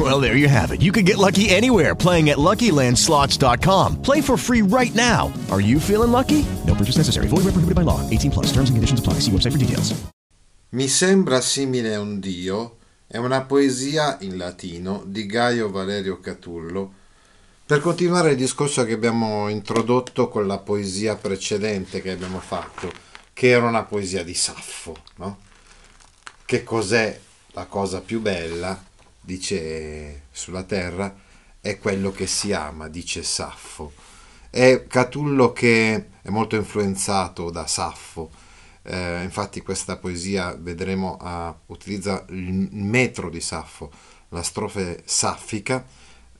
Well, there you have it. You can get lucky anywhere playing at LuckyLandSlots.com. Play for free right now. Are you feeling lucky? No purchase necessary. Void where prohibited by law. 18 plus. Terms and conditions apply. See website for details. Mi sembra simile a un dio è una poesia in latino di Gaio Valerio Catullo. Per continuare il discorso che abbiamo introdotto con la poesia precedente che abbiamo fatto, che era una poesia di Saffo, no? Che cos'è la cosa più bella, dice sulla terra, è quello che si ama, dice Saffo. È Catullo che è molto influenzato da Saffo. Eh, infatti questa poesia vedremo a, utilizza il metro di Saffo, la strofe saffica,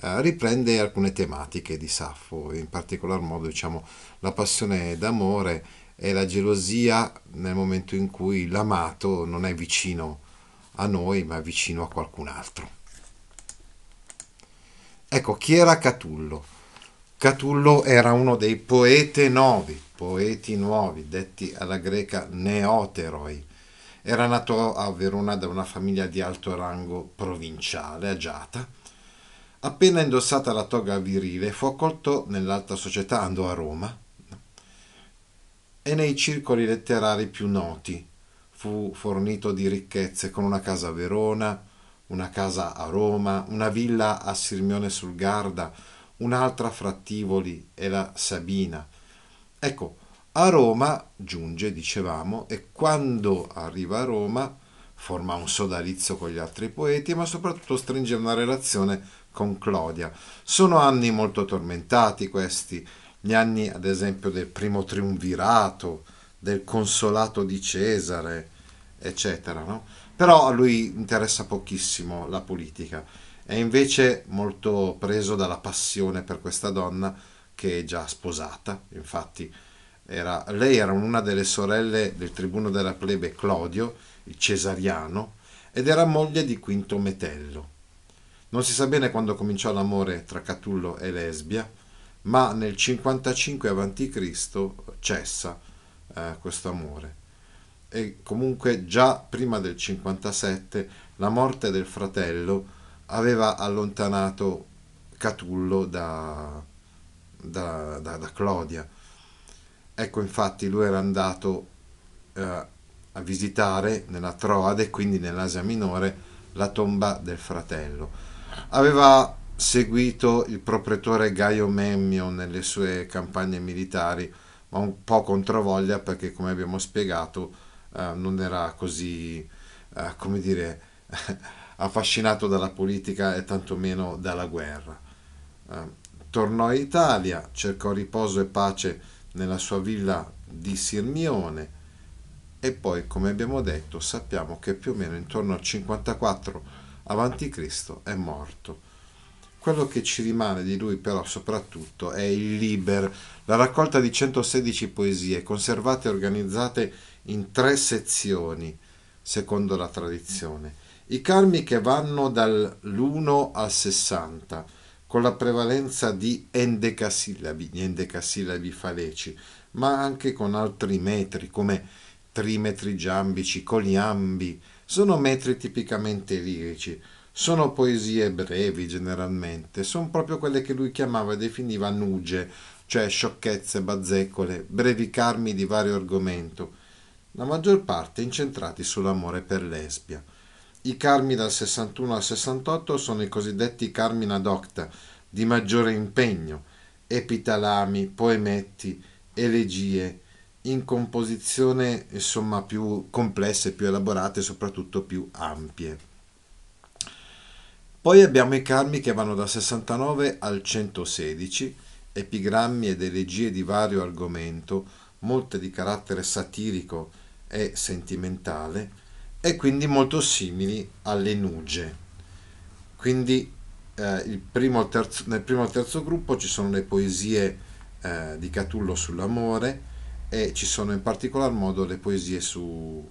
eh, riprende alcune tematiche di Saffo, in particolar modo diciamo, la passione d'amore e la gelosia nel momento in cui l'amato non è vicino a noi ma vicino a qualcun altro. Ecco, chi era Catullo? Catullo era uno dei poete novi, poeti nuovi, detti alla greca neoteroi. Era nato a Verona da una famiglia di alto rango provinciale, agiata. Appena indossata la toga virile, fu accolto nell'alta società, andò a Roma e nei circoli letterari più noti. Fu fornito di ricchezze con una casa a Verona, una casa a Roma, una villa a Sirmione sul Garda, un'altra a Frattivoli e la Sabina. Ecco, a Roma giunge, dicevamo, e quando arriva a Roma forma un sodalizio con gli altri poeti, ma soprattutto stringe una relazione con Clodia. Sono anni molto tormentati questi, gli anni ad esempio del primo triumvirato, del consolato di Cesare, eccetera. No? Però a lui interessa pochissimo la politica, è invece molto preso dalla passione per questa donna che è già sposata, infatti era, lei era una delle sorelle del tribuno della plebe Clodio, il cesariano, ed era moglie di Quinto Metello. Non si sa bene quando cominciò l'amore tra Catullo e Lesbia, ma nel 55 a.C. cessa eh, questo amore. E comunque già prima del 57 la morte del fratello aveva allontanato Catullo da, da, da, da Clodia. Ecco infatti lui era andato eh, a visitare nella Troade, quindi nell'Asia Minore, la tomba del fratello. Aveva seguito il proprietore Gaio Memmio nelle sue campagne militari, ma un po' controvoglia perché, come abbiamo spiegato, eh, non era così, eh, come dire, affascinato dalla politica e tantomeno dalla guerra. Eh, tornò in Italia, cercò riposo e pace nella sua villa di Sirmione e poi, come abbiamo detto, sappiamo che più o meno intorno al 54 a.C. è morto. Quello che ci rimane di lui però soprattutto è il Liber, la raccolta di 116 poesie conservate e organizzate in tre sezioni, secondo la tradizione. I carmi che vanno dall'1 al 60, con la prevalenza di endecasillabi, gli endecasillabi faleci, ma anche con altri metri come trimetri giambici, coliambi, sono metri tipicamente lirici, sono poesie brevi generalmente, sono proprio quelle che lui chiamava e definiva nuge, cioè sciocchezze, bazzecole, brevi carmi di vario argomento, la maggior parte incentrati sull'amore per lesbia. I carmi dal 61 al 68 sono i cosiddetti carmina docta, di maggiore impegno, epitalami, poemetti, elegie, in composizione insomma più complesse, più elaborate e soprattutto più ampie. Poi abbiamo i carmi che vanno dal 69 al 116, epigrammi ed elegie di vario argomento, molte di carattere satirico e sentimentale, e quindi molto simili alle nuge. Quindi eh, primo terzo, nel primo e terzo gruppo ci sono le poesie eh, di Catullo sull'amore e ci sono in particolar modo le poesie su,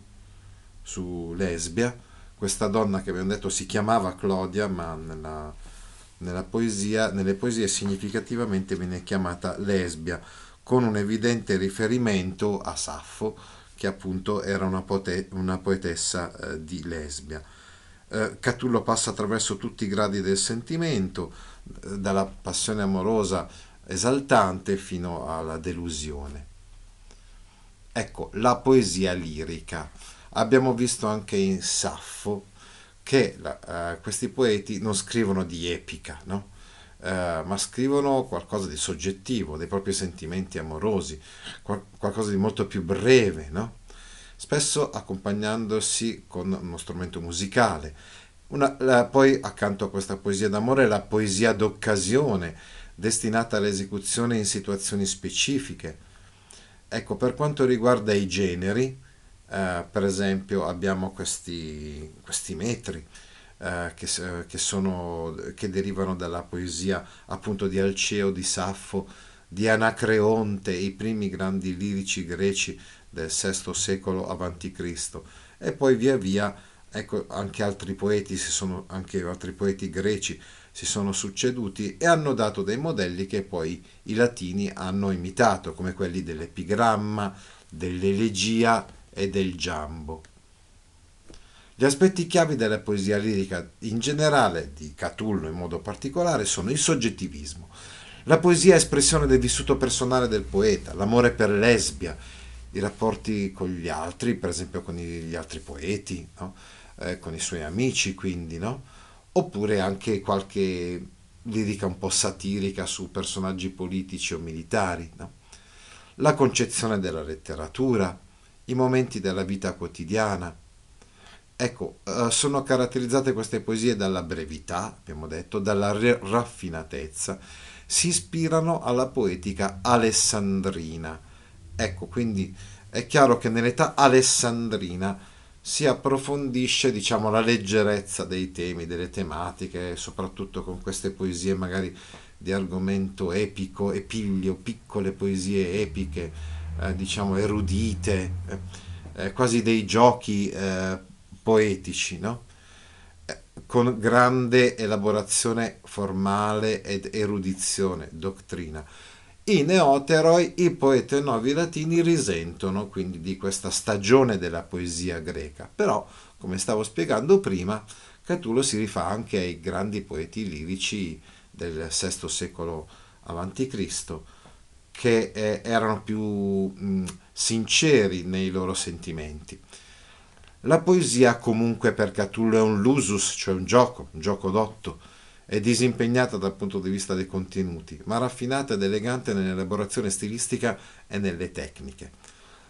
su Lesbia, questa donna che abbiamo detto si chiamava Clodia, ma nella, nella poesia, nelle poesie significativamente viene chiamata Lesbia, con un evidente riferimento a Saffo, che appunto era una, pote- una poetessa eh, di Lesbia. Eh, Catullo passa attraverso tutti i gradi del sentimento, eh, dalla passione amorosa esaltante fino alla delusione. Ecco, la poesia lirica. Abbiamo visto anche in Saffo che la, uh, questi poeti non scrivono di epica, no? Uh, ma scrivono qualcosa di soggettivo, dei propri sentimenti amorosi, qual- qualcosa di molto più breve, no? spesso accompagnandosi con uno strumento musicale. Una, la, poi accanto a questa poesia d'amore la poesia d'occasione, destinata all'esecuzione in situazioni specifiche. Ecco, per quanto riguarda i generi, eh, per esempio abbiamo questi, questi metri eh, che, che, sono, che derivano dalla poesia appunto di Alceo, di Saffo, di Anacreonte, i primi grandi lirici greci del VI secolo a.C. E poi via via ecco, anche altri poeti, si sono, anche altri poeti greci si sono succeduti e hanno dato dei modelli che poi i latini hanno imitato, come quelli dell'epigramma, dell'elegia e del giambo. Gli aspetti chiavi della poesia lirica in generale, di Catullo in modo particolare, sono il soggettivismo. La poesia è espressione del vissuto personale del poeta, l'amore per lesbia, i rapporti con gli altri, per esempio con gli altri poeti, no? eh, con i suoi amici, quindi, no? oppure anche qualche lirica un po' satirica su personaggi politici o militari. No? La concezione della letteratura, i momenti della vita quotidiana. Ecco, eh, sono caratterizzate queste poesie dalla brevità, abbiamo detto, dalla raffinatezza, si ispirano alla poetica alessandrina. Ecco, quindi è chiaro che nell'età alessandrina si approfondisce, diciamo, la leggerezza dei temi, delle tematiche, soprattutto con queste poesie magari di argomento epico, epiglio, piccole poesie epiche, eh, diciamo, erudite, eh, eh, quasi dei giochi eh, poetici, no? Con grande elaborazione formale ed erudizione, dottrina. I neoteroi, i poeti novi latini, risentono quindi di questa stagione della poesia greca. Però, come stavo spiegando prima, Catulo si rifà anche ai grandi poeti lirici del VI secolo a.C., che eh, erano più mh, sinceri nei loro sentimenti. La poesia comunque per Catullo è un lusus, cioè un gioco, un gioco d'otto, è disimpegnata dal punto di vista dei contenuti, ma raffinata ed elegante nell'elaborazione stilistica e nelle tecniche.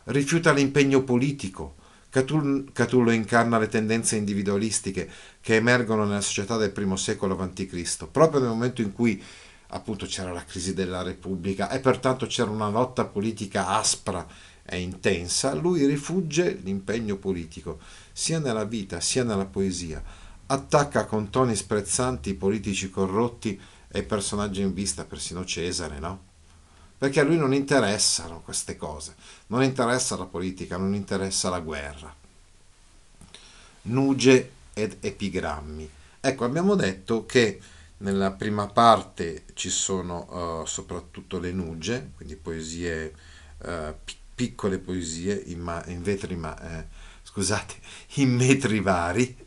Rifiuta l'impegno politico. Catullo incarna le tendenze individualistiche che emergono nella società del primo secolo a.C., proprio nel momento in cui appunto c'era la crisi della Repubblica e pertanto c'era una lotta politica aspra e intensa, lui rifugge l'impegno politico, sia nella vita sia nella poesia attacca con toni sprezzanti i politici corrotti e personaggi in vista, persino Cesare, no? Perché a lui non interessano queste cose, non interessa la politica, non interessa la guerra. Nuge ed epigrammi. Ecco, abbiamo detto che nella prima parte ci sono uh, soprattutto le nuge, quindi poesie, uh, piccole poesie in, in vetri, ma, eh, scusate, in metri vari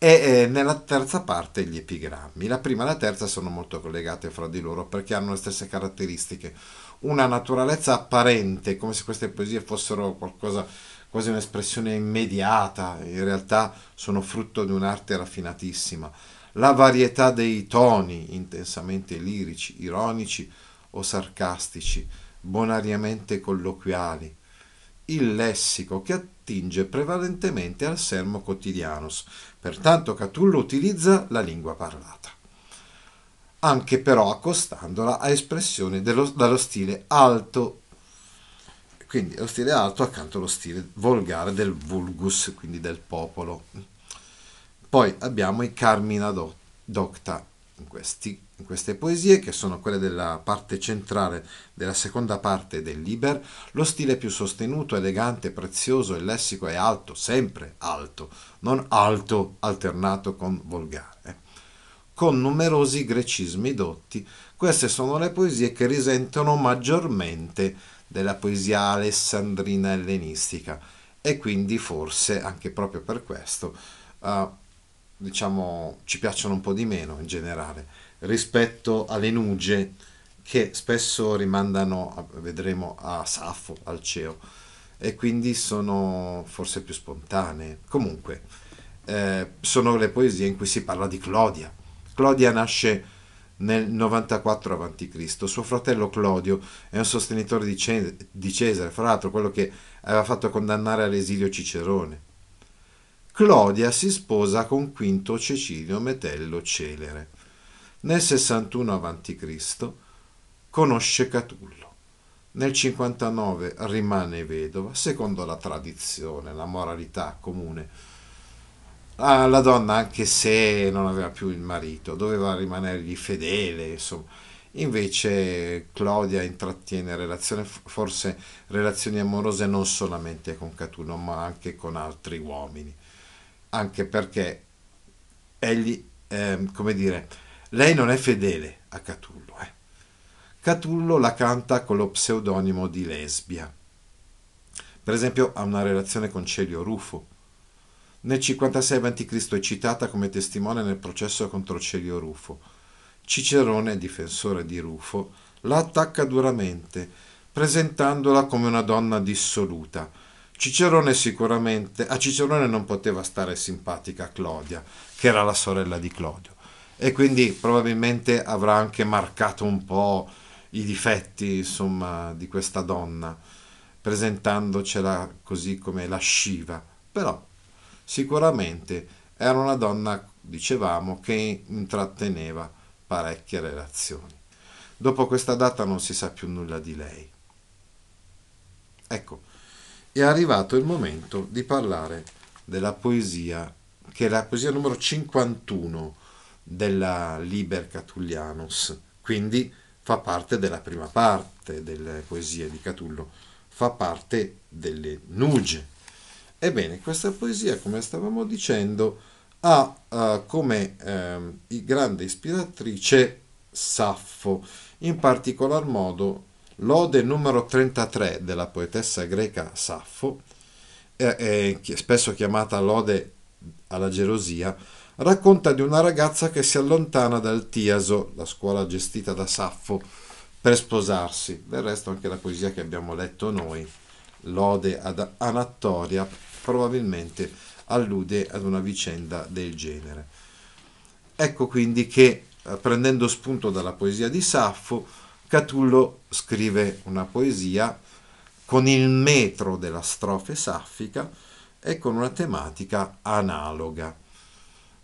e eh, nella terza parte gli epigrammi. La prima e la terza sono molto collegate fra di loro perché hanno le stesse caratteristiche. Una naturalezza apparente, come se queste poesie fossero qualcosa, quasi un'espressione immediata, in realtà sono frutto di un'arte raffinatissima. La varietà dei toni, intensamente lirici, ironici o sarcastici, bonariamente colloquiali. Il lessico che attinge prevalentemente al sermo quotidianus, Pertanto Catullo utilizza la lingua parlata, anche però accostandola a espressioni dello, dallo stile alto, quindi lo stile alto accanto allo stile volgare del vulgus, quindi del popolo. Poi abbiamo i Carmina Docta, in questi in queste poesie, che sono quelle della parte centrale della seconda parte del Liber, lo stile più sostenuto, elegante, prezioso, il lessico è alto, sempre alto, non alto alternato con volgare. Con numerosi grecismi dotti, queste sono le poesie che risentono maggiormente della poesia alessandrina ellenistica e quindi forse anche proprio per questo uh, diciamo ci piacciono un po' di meno in generale rispetto alle nuge che spesso rimandano, vedremo, a Saffo, al Ceo, e quindi sono forse più spontanee. Comunque, eh, sono le poesie in cui si parla di Clodia. Clodia nasce nel 94 a.C. Suo fratello Clodio è un sostenitore di, Ce- di Cesare, fra l'altro quello che aveva fatto condannare all'esilio Cicerone. Clodia si sposa con Quinto Cecilio Metello Celere nel 61 a.C. conosce Catullo. Nel 59 rimane vedova, secondo la tradizione, la moralità comune. Ah, la donna, anche se non aveva più il marito, doveva rimanergli fedele, insomma. Invece Claudia intrattiene relazioni, forse relazioni amorose non solamente con Catullo, ma anche con altri uomini. Anche perché egli, eh, come dire, lei non è fedele a Catullo. Eh. Catullo la canta con lo pseudonimo di Lesbia. Per esempio ha una relazione con Celio Rufo. Nel 56 a.C. è citata come testimone nel processo contro Celio Rufo. Cicerone, difensore di Rufo, la attacca duramente, presentandola come una donna dissoluta. Cicerone sicuramente, a Cicerone non poteva stare simpatica Clodia, che era la sorella di Clodio e quindi probabilmente avrà anche marcato un po' i difetti insomma di questa donna presentandocela così come lasciva però sicuramente era una donna dicevamo che intratteneva parecchie relazioni. Dopo questa data non si sa più nulla di lei. Ecco è arrivato il momento di parlare della poesia che è la poesia numero 51 della Liber Catullianus, quindi fa parte della prima parte delle poesie di Catullo, fa parte delle nuge. Ebbene, questa poesia, come stavamo dicendo, ha uh, come uh, grande ispiratrice Saffo, in particolar modo l'ode numero 33 della poetessa greca Saffo, eh, spesso chiamata l'ode alla gelosia, racconta di una ragazza che si allontana dal Tiaso, la scuola gestita da Saffo, per sposarsi. Del resto anche la poesia che abbiamo letto noi, l'ode ad Anattoria, probabilmente allude ad una vicenda del genere. Ecco quindi che, eh, prendendo spunto dalla poesia di Saffo, Catullo scrive una poesia con il metro della strofe saffica e con una tematica analoga.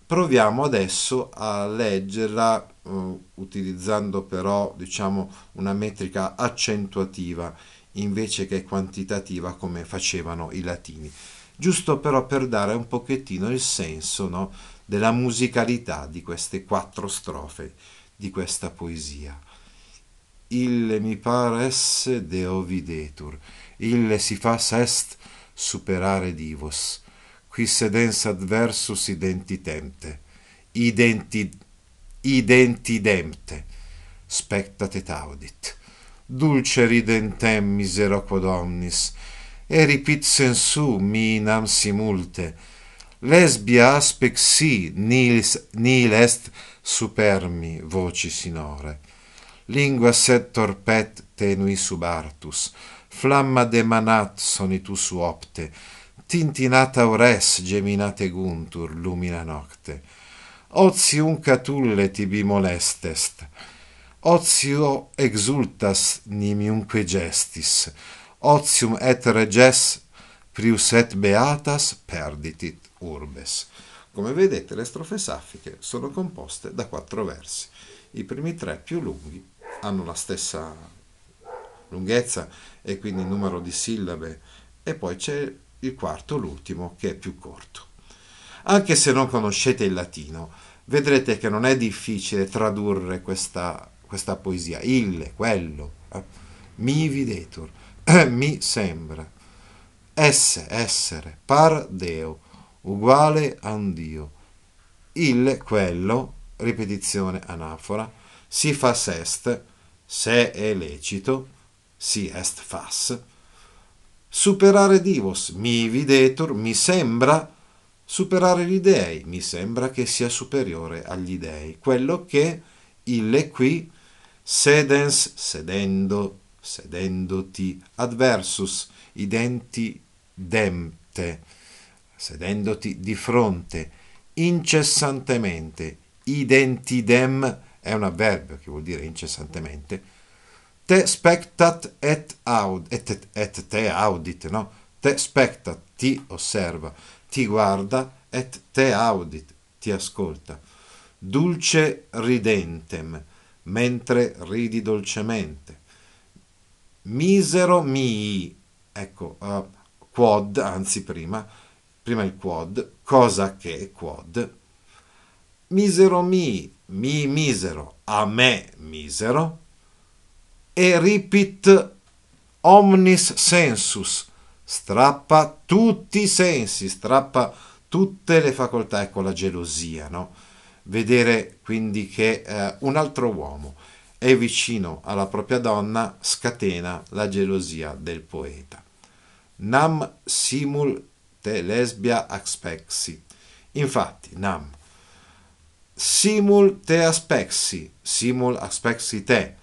Proviamo adesso a leggerla uh, utilizzando però diciamo una metrica accentuativa invece che quantitativa come facevano i latini, giusto però per dare un pochettino il senso no, della musicalità di queste quattro strofe di questa poesia. Ille mi pares deo videtur, ille si fas est superare divos, qui sedens adversus identitente, identi, identidemte, spectate taudit. Dulce ridentem misero quod omnis, eripit sensu minam simulte, lesbia aspec si nil, nil est supermi voci sinore. Lingua sed torpet tenui subartus, flamma demanat sonitus opte, tintinata ores geminate guntur lumina nocte. Otium catulle tibi molestest, otio exultas nimiumque gestis, otium et reges prius et beatas perditit urbes. Come vedete le strofe saffiche sono composte da quattro versi. I primi tre più lunghi hanno la stessa lunghezza e quindi il numero di sillabe e poi c'è il quarto, l'ultimo, che è più corto. Anche se non conoscete il latino, vedrete che non è difficile tradurre questa, questa poesia. Il, quello, eh? mi videtur, mi sembra, esse, essere, par deo, uguale a un dio. Il, quello, ripetizione anafora, si fas est, se è lecito, si est fas, superare divos, mi videtur, mi sembra. Superare gli dei, mi sembra che sia superiore agli dei, quello che ille qui sedens, sedendo, sedendoti, adversus, identi dempte, sedendoti di fronte, incessantemente, identidem è un avverbio che vuol dire incessantemente, te spectat et aud, et, et te audit, no? Te spectat, ti osserva, ti guarda, et te audit, ti ascolta. Dulce ridentem, mentre ridi dolcemente. Misero mii, ecco, uh, quod, anzi prima, prima il quod, cosa che quod. Misero mii, mi misero, a me misero, e ripit omnis sensus, strappa tutti i sensi, strappa tutte le facoltà, ecco la gelosia, no? Vedere quindi che eh, un altro uomo è vicino alla propria donna scatena la gelosia del poeta. Nam simul te lesbia aspexi. Infatti, nam simul te aspexi, simul aspexi te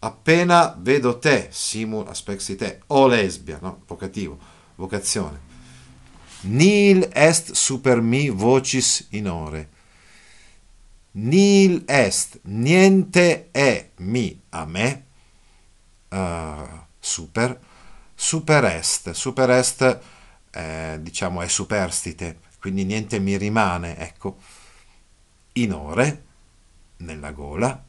appena vedo te, simul aspexi te, o lesbia, no? Vocativo, vocazione. Nil est super mi vocis in ore. Nil est, niente è mi a me, uh, super, super est, super est eh, diciamo è superstite, quindi niente mi rimane, ecco, in ore, nella gola,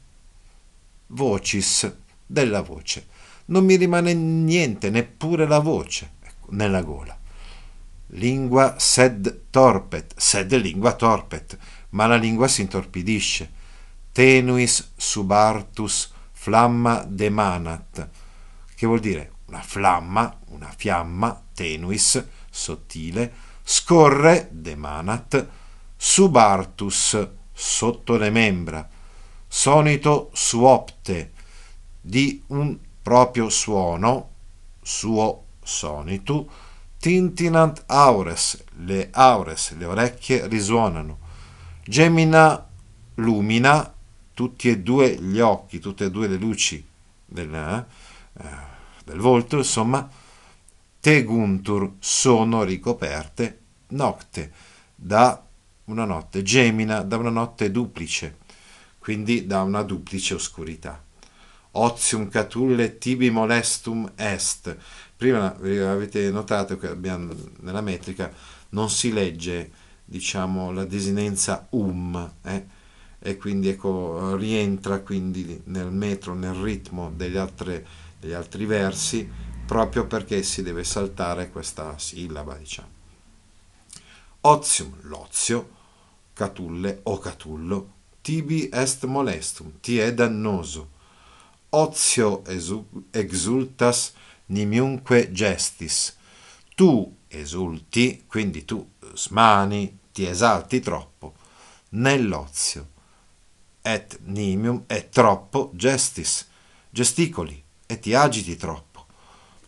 vocis, della voce. Non mi rimane niente, neppure la voce, ecco, nella gola. Lingua sed torpet, sed lingua torpet, ma la lingua si intorpidisce. Tenuis subartus flamma demanat, che vuol dire una flamma, una fiamma, tenuis, sottile, scorre, demanat, subartus, sotto le membra, sonito suopte, di un proprio suono, suo sonitu, tintinant aures, le aures, le orecchie risuonano, gemina lumina, tutti e due gli occhi, tutte e due le luci del, eh, del volto, insomma, teguntur sono ricoperte nocte, da una notte, gemina da una notte duplice, quindi da una duplice oscurità ozium catulle tibi molestum est. Prima avete notato che abbiamo, nella metrica non si legge diciamo, la desinenza um, eh? e quindi ecco, rientra quindi nel metro, nel ritmo degli, altre, degli altri versi, proprio perché si deve saltare questa sillaba, diciamo. Ozium, l'ozio, catulle o catullo, tibi est molestum, ti è dannoso ozio exultas nimiunque gestis. Tu esulti, quindi tu smani, ti esalti troppo, nell'ozio. Et nimium è troppo gestis, gesticoli e ti agiti troppo.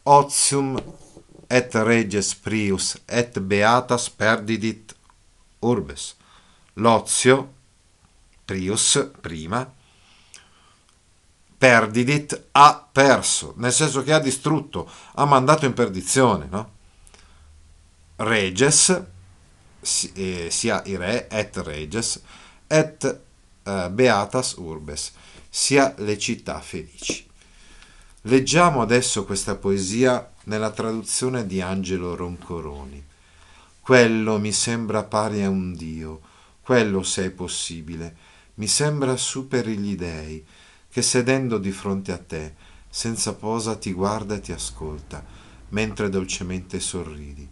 Ozium et reges prius et beatas perdidit urbes. L'ozio, prius, prima, perdidit ha perso, nel senso che ha distrutto, ha mandato in perdizione, no? Reges, eh, sia i re, et reges, et eh, beatas urbes, sia le città felici. Leggiamo adesso questa poesia nella traduzione di Angelo Roncoroni. Quello mi sembra pari a un Dio, quello se è possibile, mi sembra superi gli dei, che sedendo di fronte a te, senza posa ti guarda e ti ascolta, mentre dolcemente sorridi.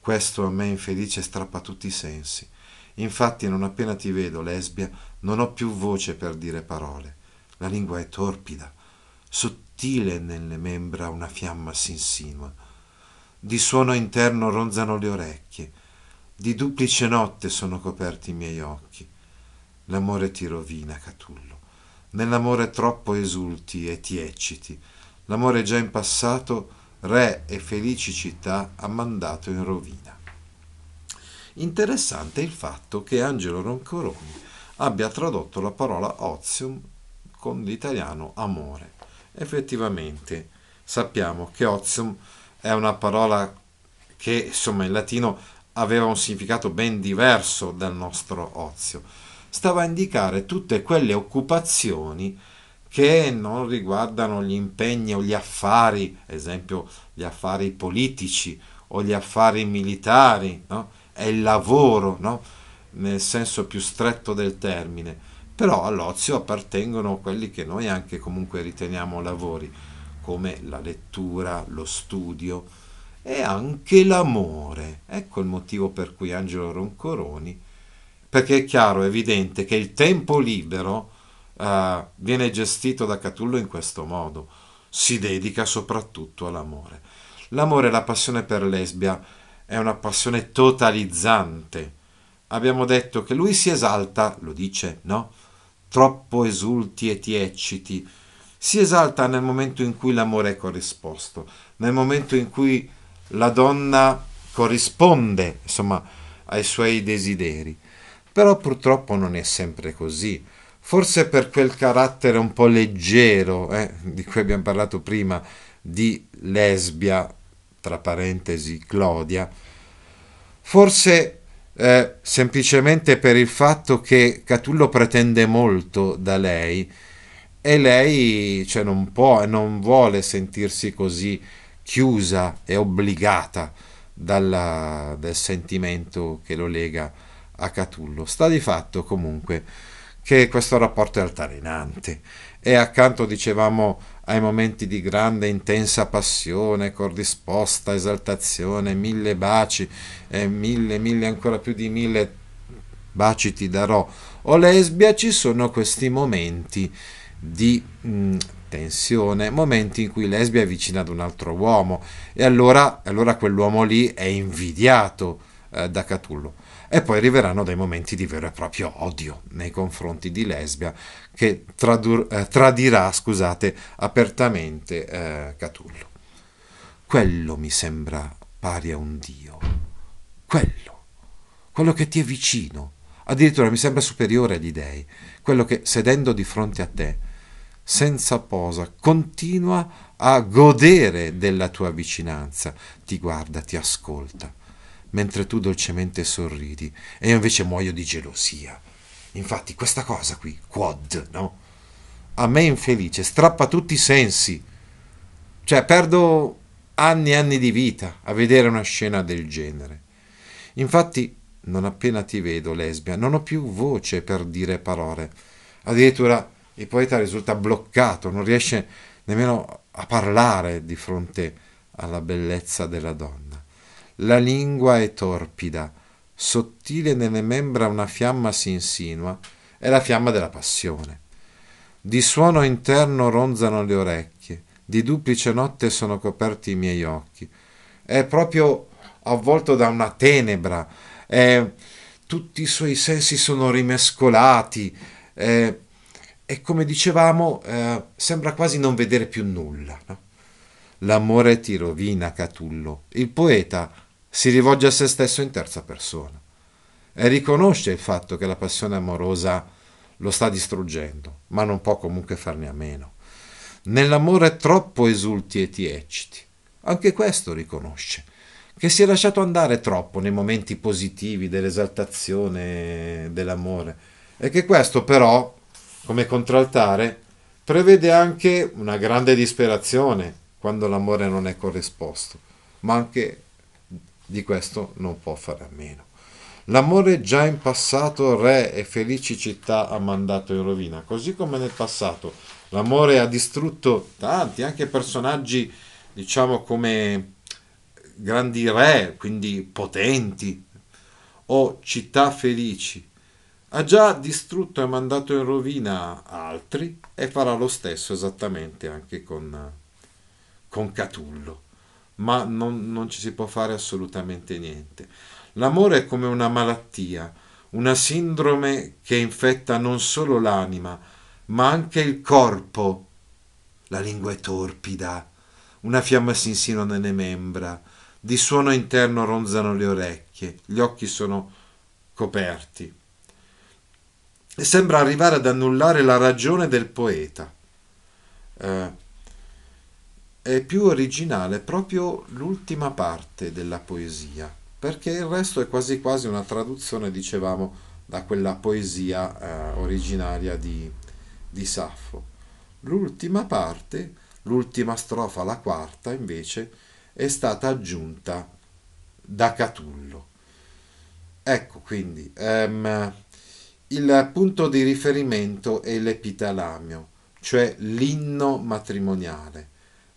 Questo a me infelice strappa tutti i sensi, Infatti, non appena ti vedo, lesbia, non ho più voce per dire parole. La lingua è torpida, sottile nelle membra una fiamma s'insinua. Di suono interno ronzano le orecchie, di duplice notte sono coperti i miei occhi. L'amore ti rovina, Catullo. Nell'amore troppo esulti e ti ecciti. L'amore già in passato, re e felici città, ha mandato in rovina. Interessante il fatto che Angelo Roncoroni abbia tradotto la parola ozium con l'italiano amore. Effettivamente sappiamo che ozium è una parola che insomma in latino aveva un significato ben diverso dal nostro ozio. Stava a indicare tutte quelle occupazioni che non riguardano gli impegni o gli affari, ad esempio gli affari politici o gli affari militari, no? è il lavoro, no? nel senso più stretto del termine, però all'ozio appartengono quelli che noi anche comunque riteniamo lavori, come la lettura, lo studio e anche l'amore. Ecco il motivo per cui Angelo Roncoroni, perché è chiaro, è evidente che il tempo libero uh, viene gestito da Catullo in questo modo, si dedica soprattutto all'amore. L'amore la passione per lesbia è una passione totalizzante. Abbiamo detto che lui si esalta, lo dice, no? Troppo esulti e ti ecciti. Si esalta nel momento in cui l'amore è corrisposto, nel momento in cui la donna corrisponde, insomma, ai suoi desideri. Però purtroppo non è sempre così forse per quel carattere un po' leggero eh, di cui abbiamo parlato prima, di lesbia, tra parentesi, Clodia, forse eh, semplicemente per il fatto che Catullo pretende molto da lei e lei cioè, non può e non vuole sentirsi così chiusa e obbligata dalla, dal sentimento che lo lega a Catullo. Sta di fatto comunque che questo rapporto è altalenante e accanto, dicevamo, ai momenti di grande intensa passione, corrisposta, esaltazione, mille baci e mille, mille, ancora più di mille baci ti darò, o lesbia, ci sono questi momenti di mh, mm, tensione, momenti in cui lesbia è vicina ad un altro uomo. E allora, allora quell'uomo lì è invidiato eh, da Catullo e poi arriveranno dei momenti di vero e proprio odio nei confronti di Lesbia che tradur- eh, tradirà scusate, apertamente eh, Catullo. Quello mi sembra pari a un dio, quello, quello che ti è vicino, addirittura mi sembra superiore agli dei, quello che sedendo di fronte a te, senza posa, continua a godere della tua vicinanza, ti guarda, ti ascolta mentre tu dolcemente sorridi e io invece muoio di gelosia. Infatti questa cosa qui, quad, no? A me infelice, strappa tutti i sensi. Cioè perdo anni e anni di vita a vedere una scena del genere. Infatti, non appena ti vedo, lesbia, non ho più voce per dire parole. Addirittura il poeta risulta bloccato, non riesce nemmeno a parlare di fronte alla bellezza della donna. La lingua è torpida, sottile nelle membra una fiamma si insinua, è la fiamma della passione. Di suono interno ronzano le orecchie, di duplice notte sono coperti i miei occhi. È proprio avvolto da una tenebra, è, tutti i suoi sensi sono rimescolati, e come dicevamo, eh, sembra quasi non vedere più nulla. No? L'amore ti rovina, Catullo. Il poeta si rivolge a se stesso in terza persona e riconosce il fatto che la passione amorosa lo sta distruggendo, ma non può comunque farne a meno. Nell'amore troppo esulti e ti ecciti. Anche questo riconosce, che si è lasciato andare troppo nei momenti positivi dell'esaltazione dell'amore e che questo però, come contraltare, prevede anche una grande disperazione quando l'amore non è corrisposto, ma anche di questo non può fare a meno. L'amore già in passato re e felici città ha mandato in rovina, così come nel passato l'amore ha distrutto tanti, anche personaggi diciamo come grandi re, quindi potenti. o città felici. Ha già distrutto e mandato in rovina altri e farà lo stesso esattamente anche con, con Catullo. Ma non, non ci si può fare assolutamente niente. L'amore è come una malattia, una sindrome che infetta non solo l'anima, ma anche il corpo. La lingua è torpida, una fiamma si insinua nelle membra, di suono interno ronzano le orecchie, gli occhi sono coperti. E sembra arrivare ad annullare la ragione del poeta. Eh, è più originale proprio l'ultima parte della poesia, perché il resto è quasi quasi una traduzione, dicevamo, da quella poesia eh, originaria di, di Saffo. L'ultima parte, l'ultima strofa, la quarta, invece, è stata aggiunta da Catullo. Ecco quindi, um, il punto di riferimento è l'epitalamio, cioè l'inno matrimoniale,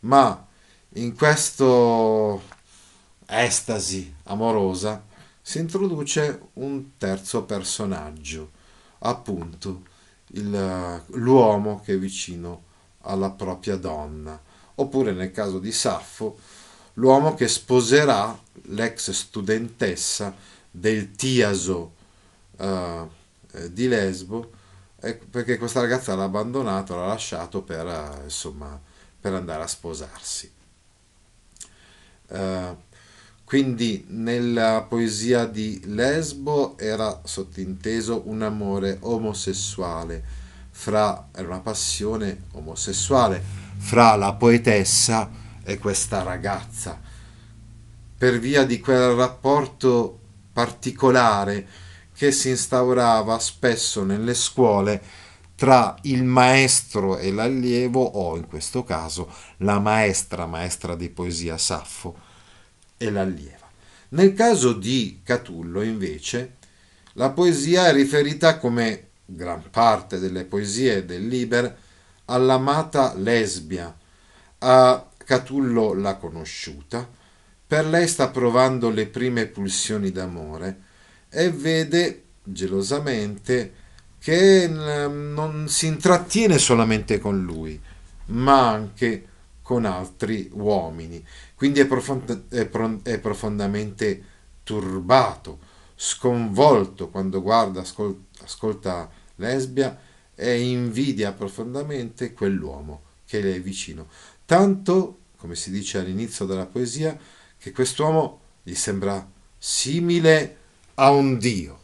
ma in questo estasi amorosa si introduce un terzo personaggio, appunto il, l'uomo che è vicino alla propria donna, oppure nel caso di Saffo, l'uomo che sposerà l'ex studentessa del Tiaso uh, di Lesbo, perché questa ragazza l'ha abbandonato, l'ha lasciato per, uh, insomma, per andare a sposarsi. Uh, quindi nella poesia di Lesbo era sottinteso un amore omosessuale, fra, era una passione omosessuale fra la poetessa e questa ragazza, per via di quel rapporto particolare che si instaurava spesso nelle scuole tra il maestro e l'allievo o in questo caso la maestra, maestra di poesia Saffo e l'allieva. Nel caso di Catullo invece la poesia è riferita come gran parte delle poesie del Liber all'amata lesbia. A Catullo l'ha conosciuta, per lei sta provando le prime pulsioni d'amore e vede gelosamente che mm, non si intrattiene solamente con lui, ma anche con altri uomini. Quindi è, profond- è, pro- è profondamente turbato, sconvolto quando guarda, ascol- ascolta Lesbia e invidia profondamente quell'uomo che le è vicino. Tanto, come si dice all'inizio della poesia, che quest'uomo gli sembra simile a un dio.